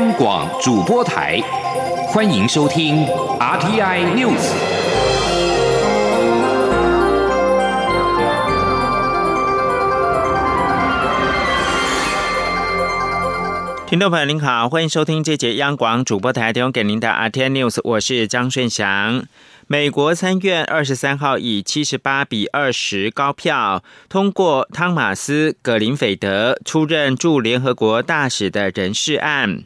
央广主播台，欢迎收听 RTI News。听众朋友您好，欢迎收听这节央广主播台提供给您的 RTI News，我是张顺祥。美国参院二十三号以七十八比二十高票通过汤马斯·葛林斐德出任驻联合国大使的人事案。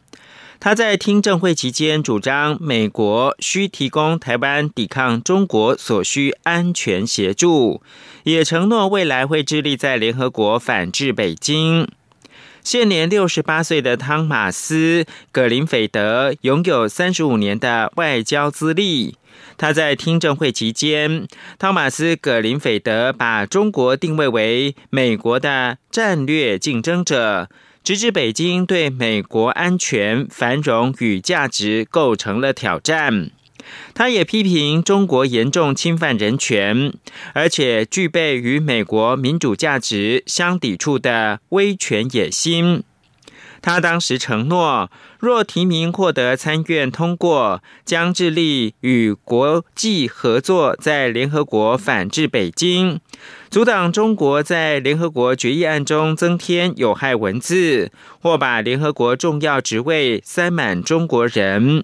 他在听证会期间主张，美国需提供台湾抵抗中国所需安全协助，也承诺未来会致力在联合国反制北京。现年六十八岁的汤马斯·葛林斐德拥有三十五年的外交资历。他在听证会期间，汤马斯·葛林斐德把中国定位为美国的战略竞争者，直至北京对美国安全、繁荣与价值构成了挑战。他也批评中国严重侵犯人权，而且具备与美国民主价值相抵触的威权野心。他当时承诺，若提名获得参院通过，将致力与国际合作，在联合国反制北京，阻挡中国在联合国决议案中增添有害文字，或把联合国重要职位塞满中国人。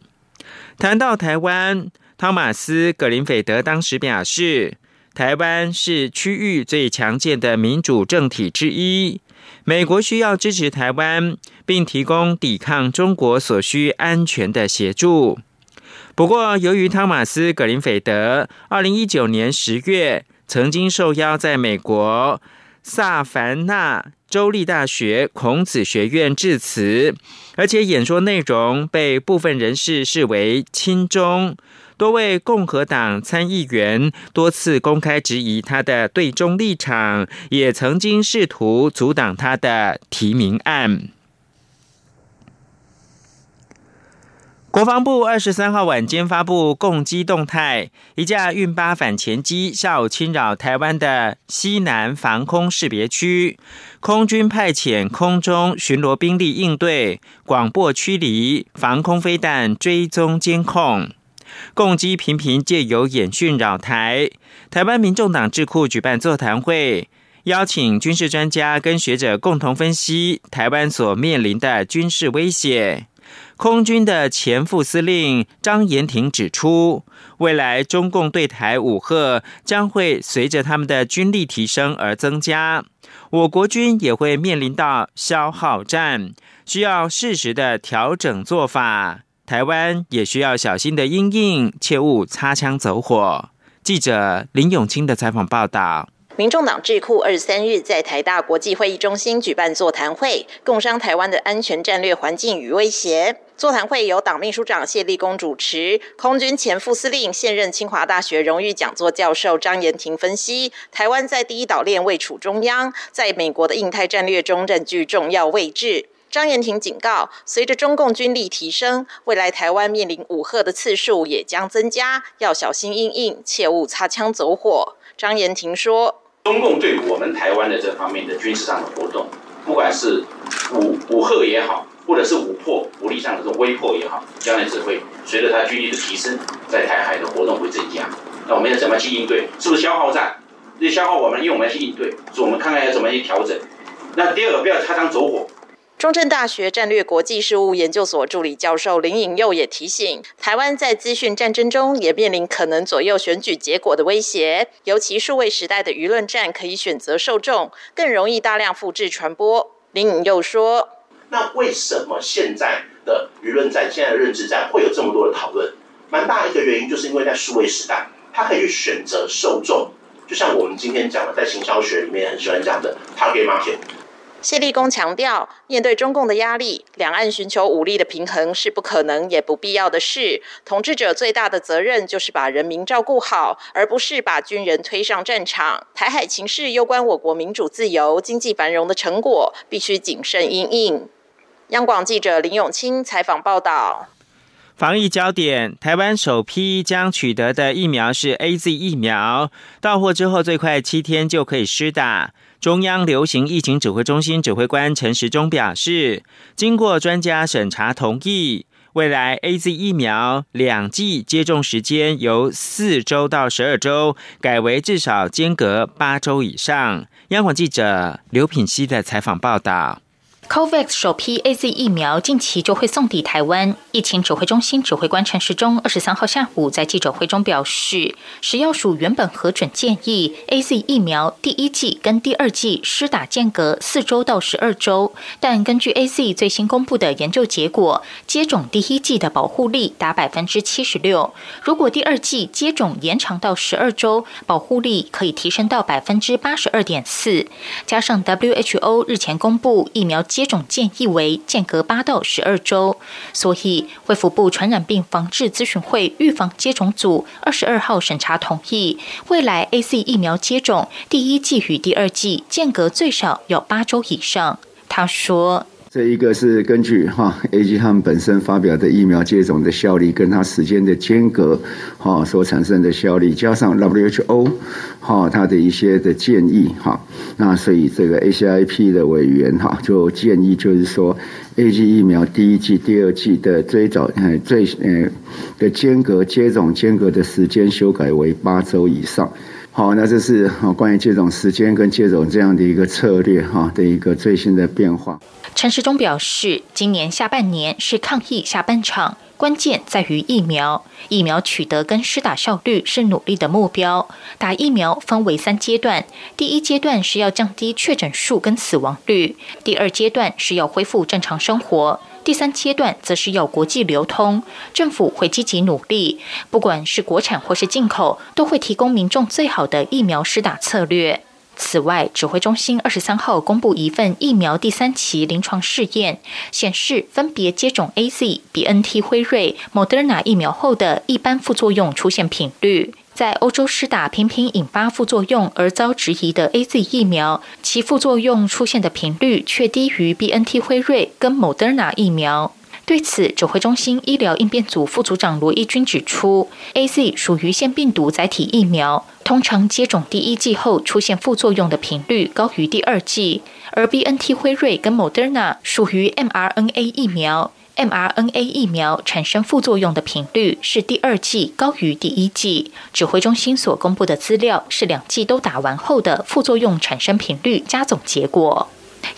谈到台湾，汤马斯·格林斐德当时表示，台湾是区域最强健的民主政体之一。美国需要支持台湾，并提供抵抗中国所需安全的协助。不过，由于汤马斯·格林斐德二零一九年十月曾经受邀在美国萨凡纳州立大学孔子学院致辞，而且演说内容被部分人士视为亲中。多位共和党参议员多次公开质疑他的对中立场，也曾经试图阻挡他的提名案。国防部二十三号晚间发布共机动态，一架运八反潜机下午侵扰台湾的西南防空识别区，空军派遣空中巡逻兵力应对，广播驱离，防空飞弹追踪监控。共机频频借由演训扰台，台湾民众党智库举办座谈会，邀请军事专家跟学者共同分析台湾所面临的军事威胁。空军的前副司令张延廷指出，未来中共对台武赫将会随着他们的军力提升而增加，我国军也会面临到消耗战，需要适时的调整做法。台湾也需要小心的应应，切勿擦枪走火。记者林永清的采访报道。民众党智库二十三日在台大国际会议中心举办座谈会，共商台湾的安全战略环境与威胁。座谈会由党秘书长谢立功主持，空军前副司令、现任清华大学荣誉讲座教授张延廷分析，台湾在第一岛链位处中央，在美国的印太战略中占据重要位置。张延廷警告，随着中共军力提升，未来台湾面临武赫的次数也将增加，要小心应应，切勿擦枪走火。张延廷说：“中共对我们台湾的这方面的军事上的活动，不管是武武赫也好，或者是武破、武力上的这种威迫也好，将来只会随着他军力的提升，在台海的活动会增加。那我们要怎么去应对？是不是消耗战？这消耗我们，因为我们要去应对，所以我们看看要怎么去调整。那第二个，不要擦枪走火。”中正大学战略国际事务研究所助理教授林颖佑也提醒，台湾在资讯战争中也面临可能左右选举结果的威胁，尤其数位时代的舆论战可以选择受众，更容易大量复制传播。林颖佑说：“那为什么现在的舆论战、现在的认知战会有这么多的讨论？蛮大一个原因，就是因为在数位时代，它可以去选择受众，就像我们今天讲的，在行销学里面很喜欢讲的 target market。”谢立功强调，面对中共的压力，两岸寻求武力的平衡是不可能也不必要的事。统治者最大的责任就是把人民照顾好，而不是把军人推上战场。台海情势攸关我国民主自由、经济繁荣的成果，必须谨慎应应。央广记者林永清采访报道。防疫焦点：台湾首批将取得的疫苗是 A Z 疫苗，到货之后最快七天就可以施打。中央流行疫情指挥中心指挥官陈时中表示，经过专家审查同意，未来 A Z 疫苗两剂接种时间由四周到十二周，改为至少间隔八周以上。央广记者刘品希的采访报道。COVAX 首批 A Z 疫苗近期就会送抵台湾。疫情指挥中心指挥官陈时中二十三号下午在记者会中表示，食药署原本核准建议 A Z 疫苗第一剂跟第二剂施打间隔四周到十二周，但根据 A Z 最新公布的研究结果，接种第一剂的保护力达百分之七十六。如果第二剂接种延长到十二周，保护力可以提升到百分之八十二点四。加上 W H O 日前公布疫苗接接种建议为间隔八到十二周，所以卫福部传染病防治咨询会预防接种组二十二号审查同意，未来 A C 疫苗接种第一季与第二季间隔最少要八周以上。他说。这一个是根据哈 A G 他们本身发表的疫苗接种的效力，跟它时间的间隔哈所产生的效力，加上 W H O 哈它的一些的建议哈，那所以这个 A C I P 的委员哈就建议就是说 A G 疫苗第一季、第二季的最早呃最呃的间隔接种间隔的时间修改为八周以上。好，那这是关于接种时间跟接种这样的一个策略哈的一个最新的变化。陈时中表示，今年下半年是抗疫下半场，关键在于疫苗。疫苗取得跟施打效率是努力的目标。打疫苗分为三阶段，第一阶段是要降低确诊数跟死亡率，第二阶段是要恢复正常生活，第三阶段则是要国际流通。政府会积极努力，不管是国产或是进口，都会提供民众最好的疫苗施打策略。此外，指挥中心二十三号公布一份疫苗第三期临床试验，显示分别接种 A Z、B N T、辉瑞、Moderna 疫苗后的一般副作用出现频率，在欧洲施打频频引发副作用而遭质疑的 A Z 疫苗，其副作用出现的频率却低于 B N T、辉瑞跟 Moderna 疫苗。对此，指挥中心医疗应变组副组长罗义军指出，A Z 属于腺病毒载体疫苗，通常接种第一剂后出现副作用的频率高于第二剂，而 B N T 辉瑞跟 Moderna 属于 m R N A 疫苗，m R N A 疫苗产生副作用的频率是第二季高于第一季。指挥中心所公布的资料是两季都打完后的副作用产生频率加总结果。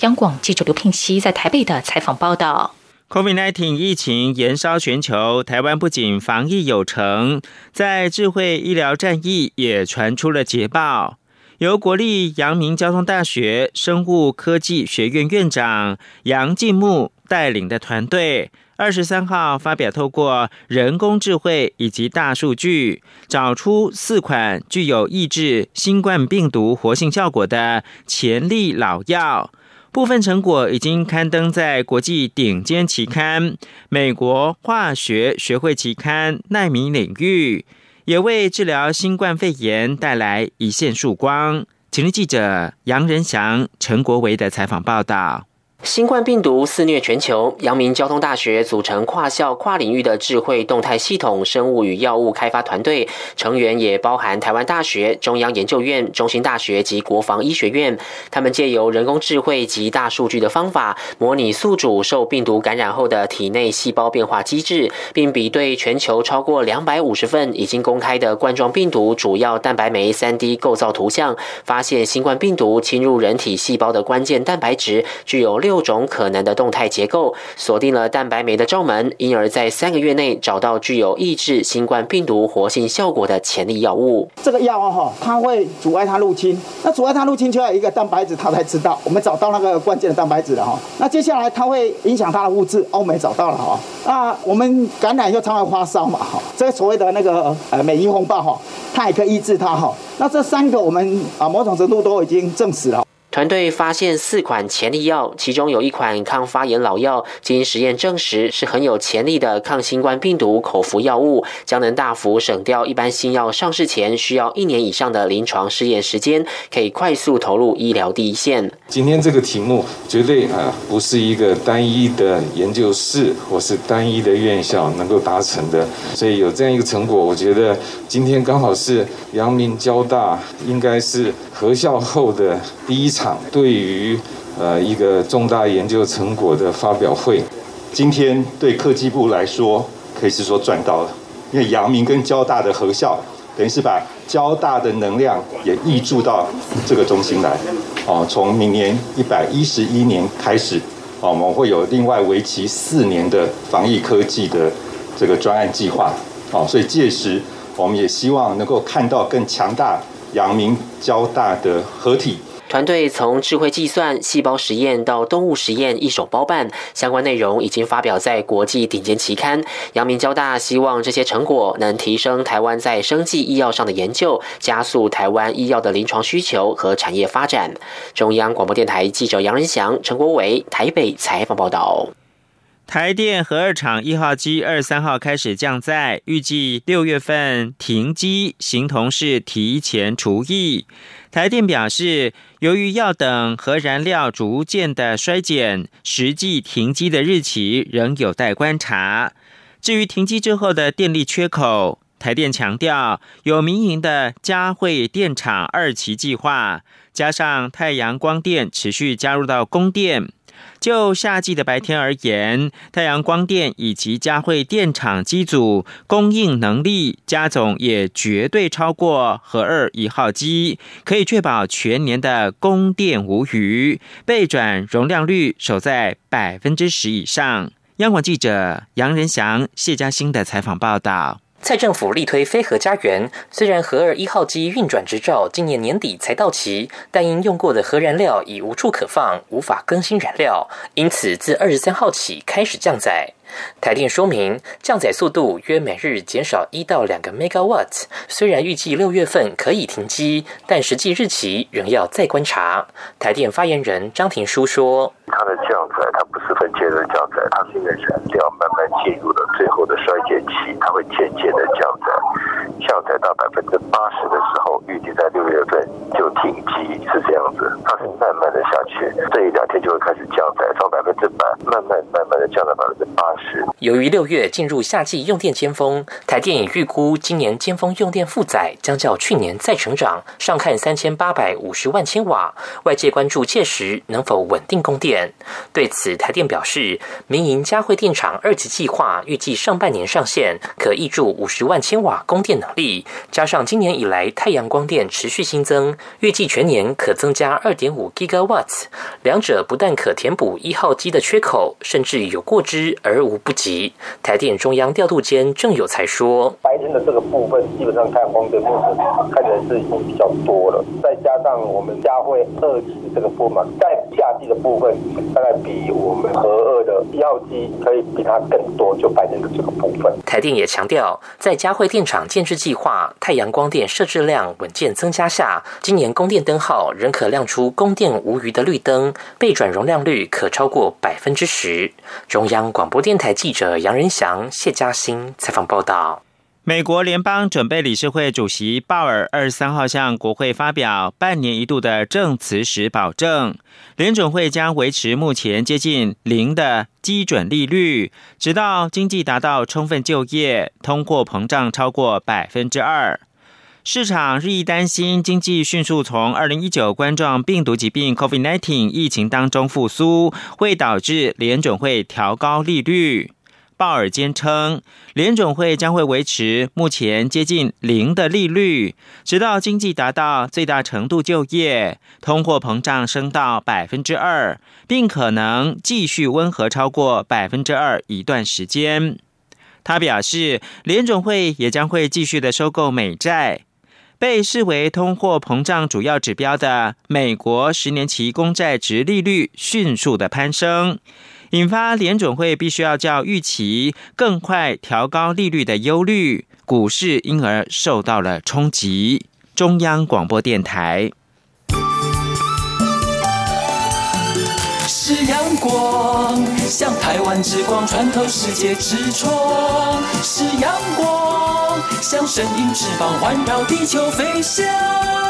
央广记者刘聘熙在台北的采访报道。COVID-19 疫情延烧全球，台湾不仅防疫有成，在智慧医疗战役也传出了捷报。由国立阳明交通大学生物科技学院院长杨进木带领的团队，二十三号发表透过人工智慧以及大数据，找出四款具有抑制新冠病毒活性效果的潜力老药。部分成果已经刊登在国际顶尖期刊《美国化学学会期刊》奈米领域，也为治疗新冠肺炎带来一线曙光。请听记者杨仁祥、陈国维的采访报道。新冠病毒肆虐全球，阳明交通大学组成跨校跨领域的智慧动态系统生物与药物开发团队，成员也包含台湾大学、中央研究院、中心大学及国防医学院。他们借由人工智慧及大数据的方法，模拟宿主受病毒感染后的体内细胞变化机制，并比对全球超过两百五十份已经公开的冠状病毒主要蛋白酶三 D 构造图像，发现新冠病毒侵入人体细胞的关键蛋白质具有六。六种可能的动态结构，锁定了蛋白酶的罩门，因而，在三个月内找到具有抑制新冠病毒活性效果的潜力药物。这个药啊，哈，它会阻碍它入侵。那阻碍它入侵，就要一个蛋白质，它才知道。我们找到那个关键的蛋白质了，哈。那接下来它会影响它的物质，欧美找到了，哈。那我们感染又常常发烧嘛，哈。这个所谓的那个呃免疫风暴，哈，它也可以抑制它，哈。那这三个我们啊某种程度都已经证实了。团队发现四款潜力药，其中有一款抗发炎老药，经实验证实是很有潜力的抗新冠病毒口服药物，将能大幅省掉一般新药上市前需要一年以上的临床试验时间，可以快速投入医疗第一线。今天这个题目绝对啊不是一个单一的研究室或是单一的院校能够达成的，所以有这样一个成果，我觉得今天刚好是阳明交大应该是合校后的第一场。场对于呃一个重大研究成果的发表会。今天对科技部来说，可以是说赚到了，因为阳明跟交大的合校，等于是把交大的能量也挹注到这个中心来。哦，从明年一百一十一年开始，哦，我们会有另外为期四年的防疫科技的这个专案计划。哦，所以届时我们也希望能够看到更强大阳明交大的合体。团队从智慧计算、细胞实验到动物实验一手包办，相关内容已经发表在国际顶尖期刊。阳明交大希望这些成果能提升台湾在生技医药上的研究，加速台湾医药的临床需求和产业发展。中央广播电台记者杨仁祥、陈国伟台北采访报道。台电核二厂一号机二三号开始降载，预计六月份停机，形同是提前除役。台电表示，由于要等核燃料逐渐的衰减，实际停机的日期仍有待观察。至于停机之后的电力缺口，台电强调，有民营的嘉惠电厂二期计划，加上太阳光电持续加入到供电。就夏季的白天而言，太阳光电以及嘉惠电厂机组供应能力加总也绝对超过核二一号机，可以确保全年的供电无虞，备转容量率守在百分之十以上。央广记者杨仁祥、谢嘉欣的采访报道。蔡政府力推飞核家园，虽然核二一号机运转执照今年年底才到期，但因用过的核燃料已无处可放，无法更新燃料，因此自二十三号起开始降载。台电说明，降载速度约每日减少一到两个 megawatt。虽然预计六月份可以停机，但实际日期仍要再观察。台电发言人张庭书说：“它的降载，它不是很阶段降载，它是因为燃料慢慢进入了最后的衰减期，它会渐渐的降载，降载到百分之八十的时候，预计在六月份就停机，是这样子。它是慢慢的下去，这一两天就会开始降载，从百分之百慢慢慢慢的降到百分之八十。”由于六月进入夏季用电尖峰，台电已预估今年尖峰用电负载将较去年再成长，上看三千八百五十万千瓦。外界关注届时能否稳定供电。对此，台电表示，民营嘉惠电厂二级计划预计上半年上线，可挹注五十万千瓦供电能力。加上今年以来太阳光电持续新增，预计全年可增加二点五 gigawatts。两者不但可填补一号机的缺口，甚至有过之而无。不及，台电中央调度监郑有才说，白天的这个部分基本上太阳光电目前看起来是已经比较多了，再加上我们嘉惠二期这个部分，在夏季的部分大概比我们核二的一号机可以比它更多，就白天的这个部分。台电也强调，在嘉惠电厂建制计划、太阳光电设置量稳健增加下，今年供电灯号仍可亮出供电无余的绿灯，备转容量率可超过百分之十。中央广播电。台记者杨仁祥、谢嘉欣采访报道：美国联邦准备理事会主席鲍尔二十三号向国会发表半年一度的证词时，保证联准会将维持目前接近零的基准利率，直到经济达到充分就业、通货膨胀超过百分之二。市场日益担心经济迅速从二零一九冠状病毒疾病 （COVID-19） 疫情当中复苏，会导致联准会调高利率。鲍尔坚称，联准会将会维持目前接近零的利率，直到经济达到最大程度就业、通货膨胀升到百分之二，并可能继续温和超过百分之二一段时间。他表示，联准会也将会继续的收购美债。被视为通货膨胀主要指标的美国十年期公债值利率迅速的攀升，引发联准会必须要较预期更快调高利率的忧虑，股市因而受到了冲击。中央广播电台。是阳光，像台湾之光穿透世界之窗；是阳光，像神鹰翅膀环绕地球飞翔。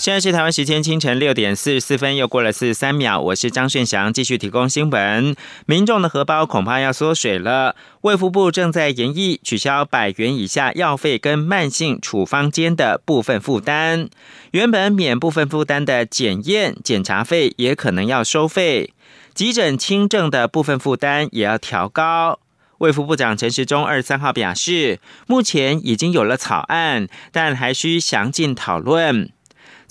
现在是台湾时间清晨六点四十四分，又过了四十三秒。我是张顺祥，继续提供新闻。民众的荷包恐怕要缩水了。卫福部正在研议取消百元以下药费跟慢性处方间的部分负担，原本免部分负担的检验检查费也可能要收费，急诊轻症的部分负担也要调高。卫福部长陈时中二十三号表示，目前已经有了草案，但还需详尽讨论。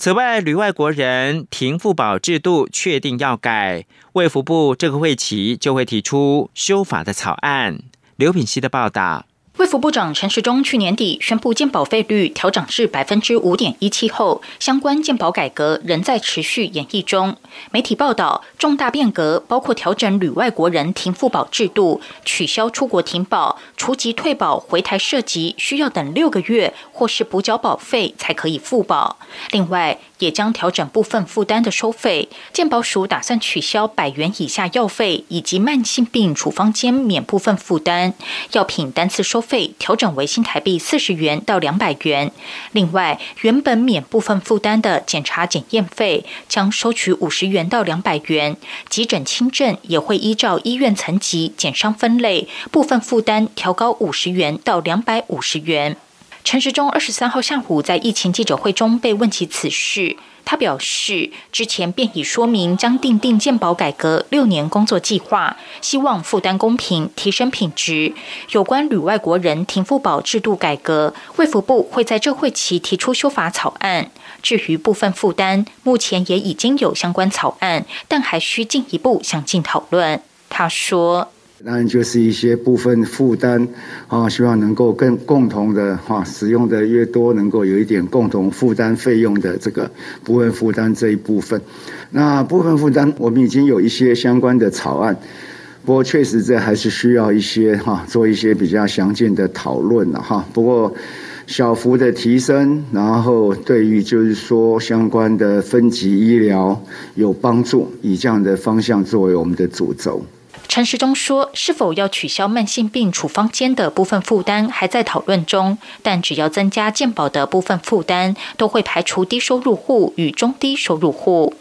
此外，旅外国人停付保制度确定要改，卫福部这个会期就会提出修法的草案。刘品希的报道。卫福部长陈时中去年底宣布健保费率调整至百分之五点一七后，相关健保改革仍在持续演绎中。媒体报道，重大变革包括调整旅外国人停付保制度，取消出国停保，除籍退保回台涉及需要等六个月或是补缴保费才可以付保。另外，也将调整部分负担的收费，健保署打算取消百元以下药费以及慢性病处方间免部分负担，药品单次收费调整为新台币四十元到两百元。另外，原本免部分负担的检查检验费将收取五十元到两百元，急诊轻症也会依照医院层级减伤分类，部分负担调高五十元到两百五十元。陈时中二十三号下午在疫情记者会中被问起此事，他表示，之前便已说明将订定健保改革六年工作计划，希望负担公平，提升品质。有关旅外国人停付保制度改革，卫福部会在这会期提出修法草案。至于部分负担，目前也已经有相关草案，但还需进一步详尽讨论。他说。当然就是一些部分负担啊，希望能够更共同的哈，使用的越多，能够有一点共同负担费用的这个部分负担这一部分。那部分负担，我们已经有一些相关的草案，不过确实这还是需要一些哈，做一些比较详尽的讨论了哈。不过小幅的提升，然后对于就是说相关的分级医疗有帮助，以这样的方向作为我们的主轴。陈时中说：“是否要取消慢性病处方间的部分负担，还在讨论中。但只要增加健保的部分负担，都会排除低收入户与中低收入户。”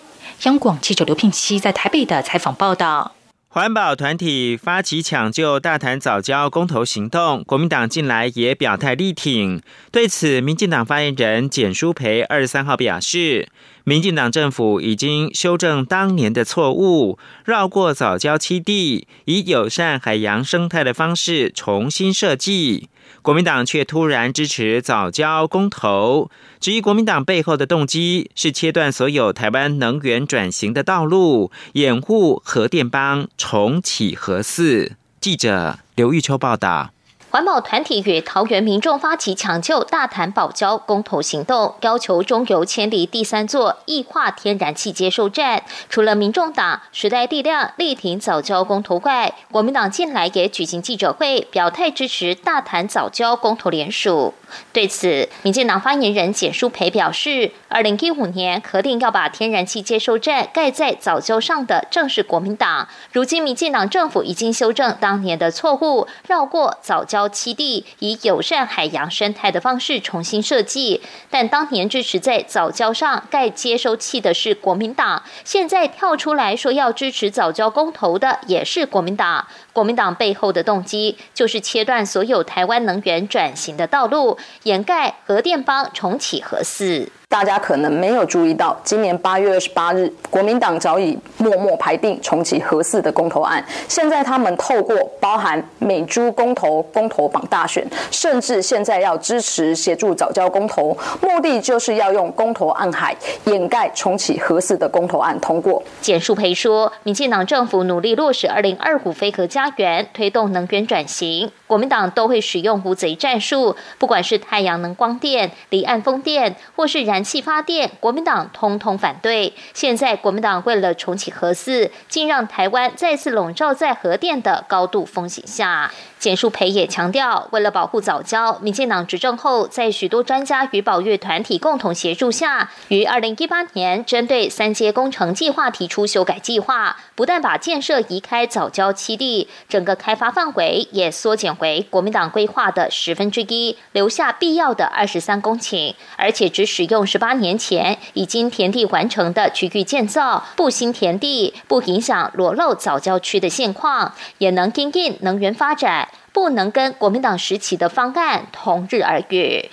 央广记者刘聘希在台北的采访报道。环保团体发起抢救大潭早礁公投行动，国民党近来也表态力挺。对此，民进党发言人简书培二十三号表示。民进党政府已经修正当年的错误，绕过早礁七地，以友善海洋生态的方式重新设计。国民党却突然支持早交公投，质疑国民党背后的动机是切断所有台湾能源转型的道路，掩护核电帮重启核四。记者刘玉秋报道。环保团体与桃园民众发起抢救大潭保交公投行动，要求中油迁离第三座液化天然气接收站。除了民众党、时代力量力挺早交公投外，国民党近来也举行记者会，表态支持大潭早交公投联署。对此，民进党发言人简书培表示，二零一五年核定要把天然气接收站盖在早交上的正是国民党，如今民进党政府已经修正当年的错误，绕过早交交。栖地以友善海洋生态的方式重新设计，但当年支持在早教上盖接收器的是国民党，现在跳出来说要支持早教公投的也是国民党。国民党背后的动机就是切断所有台湾能源转型的道路，掩盖核电帮重启核四。大家可能没有注意到，今年八月二十八日，国民党早已默默排定重启核四的公投案。现在他们透过包含美猪公投、公投榜大选，甚至现在要支持协助早教公投，目的就是要用公投暗海掩盖重启核四的公投案通过。简树培说，民进党政府努力落实二零二五非核家家园，推动能源转型。国民党都会使用“无贼”战术，不管是太阳能光电、离岸风电，或是燃气发电，国民党通通反对。现在国民党为了重启核四，竟让台湾再次笼罩在核电的高度风险下。简树培也强调，为了保护早教，民进党执政后，在许多专家与保育团体共同协助下，于二零一八年针对三阶工程计划提出修改计划，不但把建设移开早教七地，整个开发范围也缩减为国民党规划的十分之一，留下必要的二十三公顷，而且只使用十八年前已经填地完成的区域建造，不新填地，不影响裸露早教区的现况，也能因应能源发展。不能跟国民党时期的方案同日而语。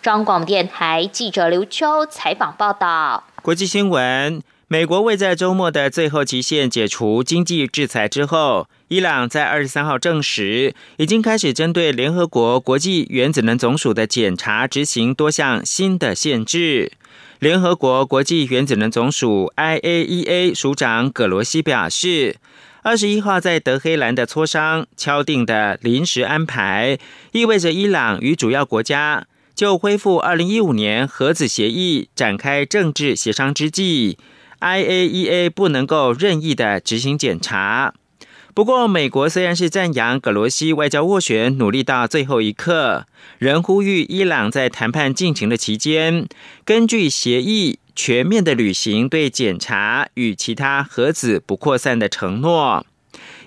中广电台记者刘秋采访报道。国际新闻：美国未在周末的最后期限解除经济制裁之后，伊朗在二十三号证实，已经开始针对联合国国际原子能总署的检查执行多项新的限制。联合国国际原子能总署 （IAEA） 署长葛罗西表示。二十一号在德黑兰的磋商敲定的临时安排，意味着伊朗与主要国家就恢复二零一五年核子协议展开政治协商之际，IAEA 不能够任意的执行检查。不过，美国虽然是赞扬葛罗西外交斡旋努力到最后一刻，仍呼吁伊朗在谈判进行的期间，根据协议。全面的履行对检查与其他核子不扩散的承诺。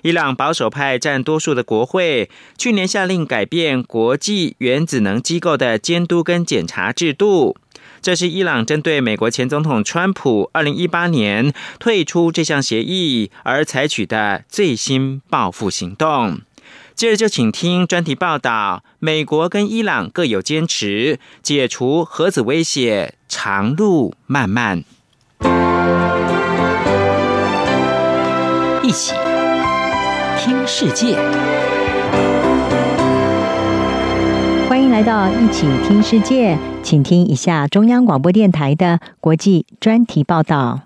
伊朗保守派占多数的国会去年下令改变国际原子能机构的监督跟检查制度，这是伊朗针对美国前总统川普二零一八年退出这项协议而采取的最新报复行动。接着就请听专题报道：美国跟伊朗各有坚持，解除核子威胁，长路漫漫。一起听世界，来到一起听世界，请听一下中央广播电台的国际专题报道。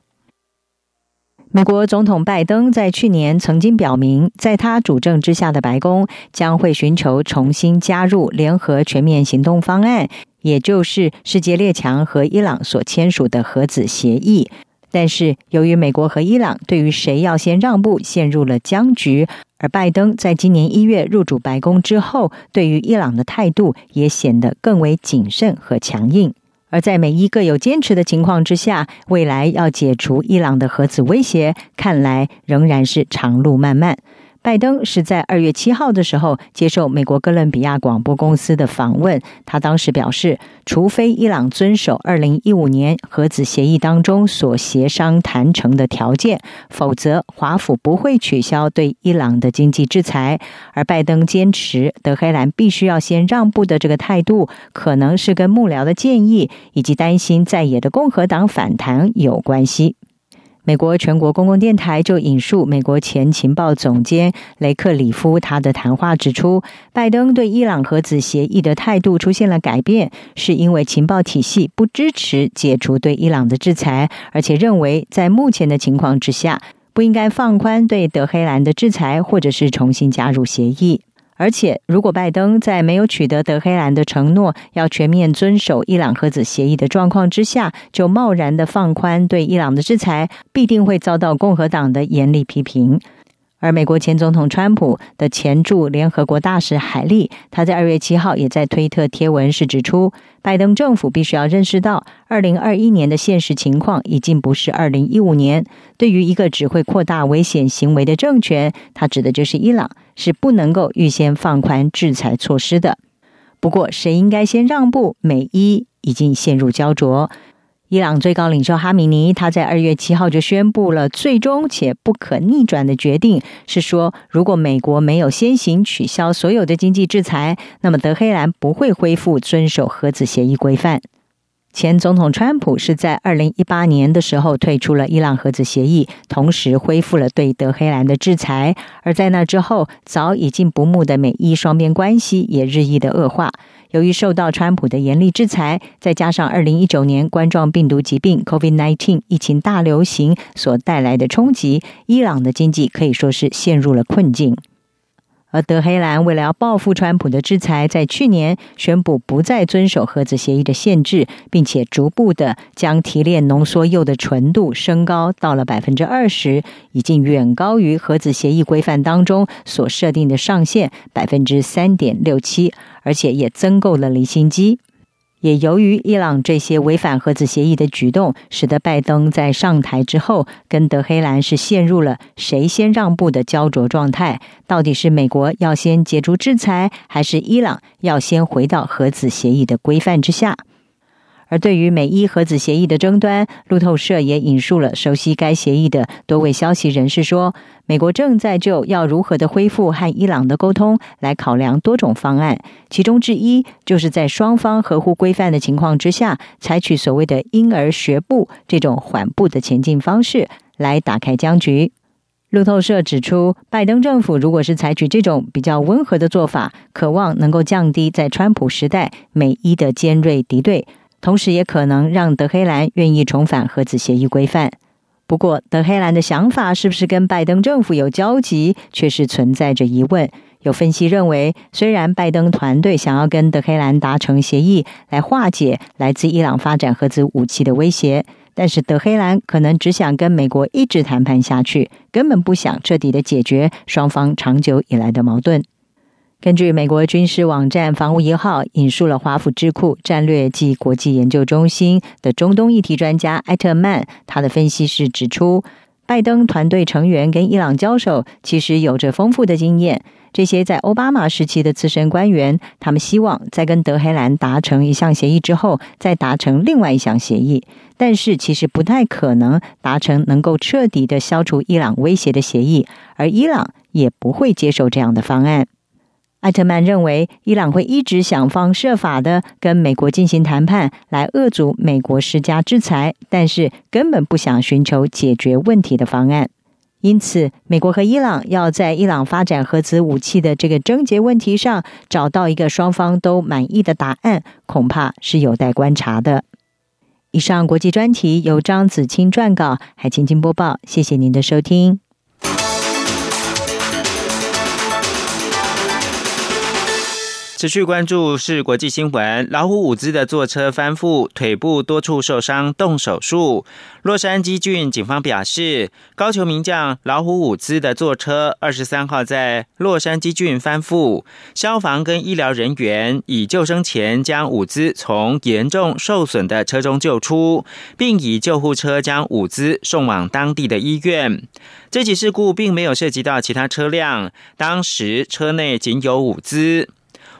美国总统拜登在去年曾经表明，在他主政之下的白宫将会寻求重新加入联合全面行动方案，也就是世界列强和伊朗所签署的核子协议。但是，由于美国和伊朗对于谁要先让步陷入了僵局，而拜登在今年一月入主白宫之后，对于伊朗的态度也显得更为谨慎和强硬。而在美伊各有坚持的情况之下，未来要解除伊朗的核子威胁，看来仍然是长路漫漫。拜登是在二月七号的时候接受美国哥伦比亚广播公司的访问，他当时表示，除非伊朗遵守二零一五年核子协议当中所协商谈成的条件，否则华府不会取消对伊朗的经济制裁。而拜登坚持德黑兰必须要先让步的这个态度，可能是跟幕僚的建议以及担心在野的共和党反弹有关系。美国全国公共电台就引述美国前情报总监雷克里夫他的谈话指出，拜登对伊朗核子协议的态度出现了改变，是因为情报体系不支持解除对伊朗的制裁，而且认为在目前的情况之下，不应该放宽对德黑兰的制裁，或者是重新加入协议。而且，如果拜登在没有取得德黑兰的承诺，要全面遵守伊朗核子协议的状况之下，就贸然的放宽对伊朗的制裁，必定会遭到共和党的严厉批评。而美国前总统川普的前驻联合国大使海利，他在二月七号也在推特贴文是指出，拜登政府必须要认识到，二零二一年的现实情况已经不是二零一五年。对于一个只会扩大危险行为的政权，他指的就是伊朗，是不能够预先放宽制裁措施的。不过，谁应该先让步，美伊已经陷入焦灼。伊朗最高领袖哈米尼，他在二月七号就宣布了最终且不可逆转的决定，是说，如果美国没有先行取消所有的经济制裁，那么德黑兰不会恢复遵守核子协议规范。前总统川普是在二零一八年的时候退出了伊朗核子协议，同时恢复了对德黑兰的制裁。而在那之后，早已经不睦的美伊双边关系也日益的恶化。由于受到川普的严厉制裁，再加上二零一九年冠状病毒疾病 （COVID-19） 疫情大流行所带来的冲击，伊朗的经济可以说是陷入了困境。而德黑兰为了要报复川普的制裁，在去年宣布不再遵守核子协议的限制，并且逐步的将提炼浓缩铀的纯度升高到了百分之二十，已经远高于核子协议规范当中所设定的上限百分之三点六七，而且也增购了离心机。也由于伊朗这些违反核子协议的举动，使得拜登在上台之后，跟德黑兰是陷入了谁先让步的焦灼状态。到底是美国要先解除制裁，还是伊朗要先回到核子协议的规范之下？而对于美伊核子协议的争端，路透社也引述了熟悉该协议的多位消息人士说，美国正在就要如何的恢复和伊朗的沟通来考量多种方案，其中之一就是在双方合乎规范的情况之下，采取所谓的婴儿学步这种缓步的前进方式来打开僵局。路透社指出，拜登政府如果是采取这种比较温和的做法，渴望能够降低在川普时代美伊的尖锐敌对。同时，也可能让德黑兰愿意重返核子协议规范。不过，德黑兰的想法是不是跟拜登政府有交集，却是存在着疑问。有分析认为，虽然拜登团队想要跟德黑兰达成协议，来化解来自伊朗发展核子武器的威胁，但是德黑兰可能只想跟美国一直谈判下去，根本不想彻底的解决双方长久以来的矛盾。根据美国军事网站“防务一号”引述了华府智库战略暨国际研究中心的中东议题专家艾特曼，他的分析是指出，拜登团队成员跟伊朗交手其实有着丰富的经验。这些在奥巴马时期的资深官员，他们希望在跟德黑兰达成一项协议之后，再达成另外一项协议，但是其实不太可能达成能够彻底的消除伊朗威胁的协议，而伊朗也不会接受这样的方案。艾特曼认为，伊朗会一直想方设法的跟美国进行谈判，来遏阻美国施加制裁，但是根本不想寻求解决问题的方案。因此，美国和伊朗要在伊朗发展核子武器的这个症结问题上找到一个双方都满意的答案，恐怕是有待观察的。以上国际专题由张子清撰稿，海清清播报。谢谢您的收听。持续关注是国际新闻。老虎伍兹的坐车翻覆，腿部多处受伤，动手术。洛杉矶郡警方表示，高球名将老虎伍兹的坐车二十三号在洛杉矶郡翻覆，消防跟医疗人员以救生钳将伍兹从严重受损的车中救出，并以救护车将伍兹送往当地的医院。这起事故并没有涉及到其他车辆，当时车内仅有伍兹。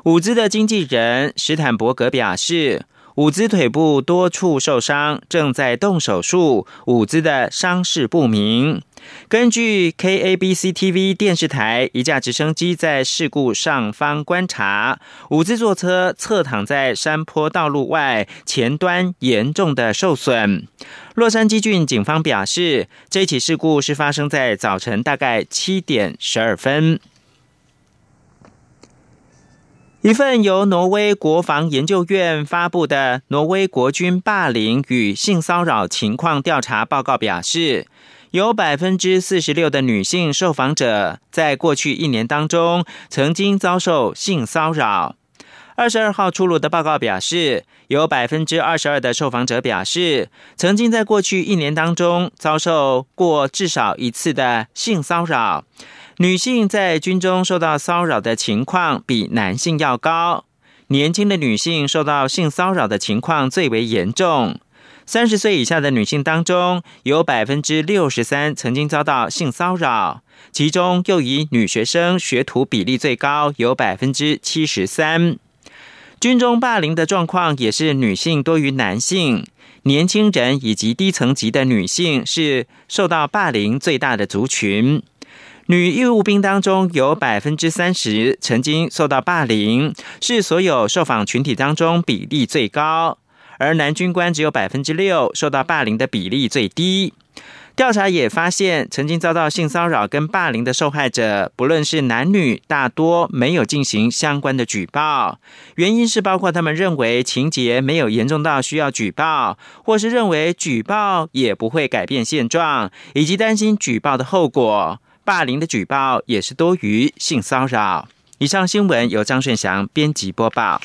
伍兹的经纪人史坦伯格表示，伍兹腿部多处受伤，正在动手术。伍兹的伤势不明。根据 KABC TV 电视台，一架直升机在事故上方观察，伍兹坐车侧躺在山坡道路外，前端严重的受损。洛杉矶郡警方表示，这起事故是发生在早晨大概七点十二分。一份由挪威国防研究院发布的挪威国军霸凌与性骚扰情况调查报告表示，有百分之四十六的女性受访者在过去一年当中曾经遭受性骚扰。二十二号出炉的报告表示，有百分之二十二的受访者表示，曾经在过去一年当中遭受过至少一次的性骚扰。女性在军中受到骚扰的情况比男性要高，年轻的女性受到性骚扰的情况最为严重。三十岁以下的女性当中，有百分之六十三曾经遭到性骚扰，其中又以女学生学徒比例最高，有百分之七十三。军中霸凌的状况也是女性多于男性，年轻人以及低层级的女性是受到霸凌最大的族群。女义务兵当中有百分之三十曾经受到霸凌，是所有受访群体当中比例最高；而男军官只有百分之六，受到霸凌的比例最低。调查也发现，曾经遭到性骚扰跟霸凌的受害者，不论是男女，大多没有进行相关的举报。原因是包括他们认为情节没有严重到需要举报，或是认为举报也不会改变现状，以及担心举报的后果。霸凌的举报也是多余性骚扰。以上新闻由张顺祥编辑播报。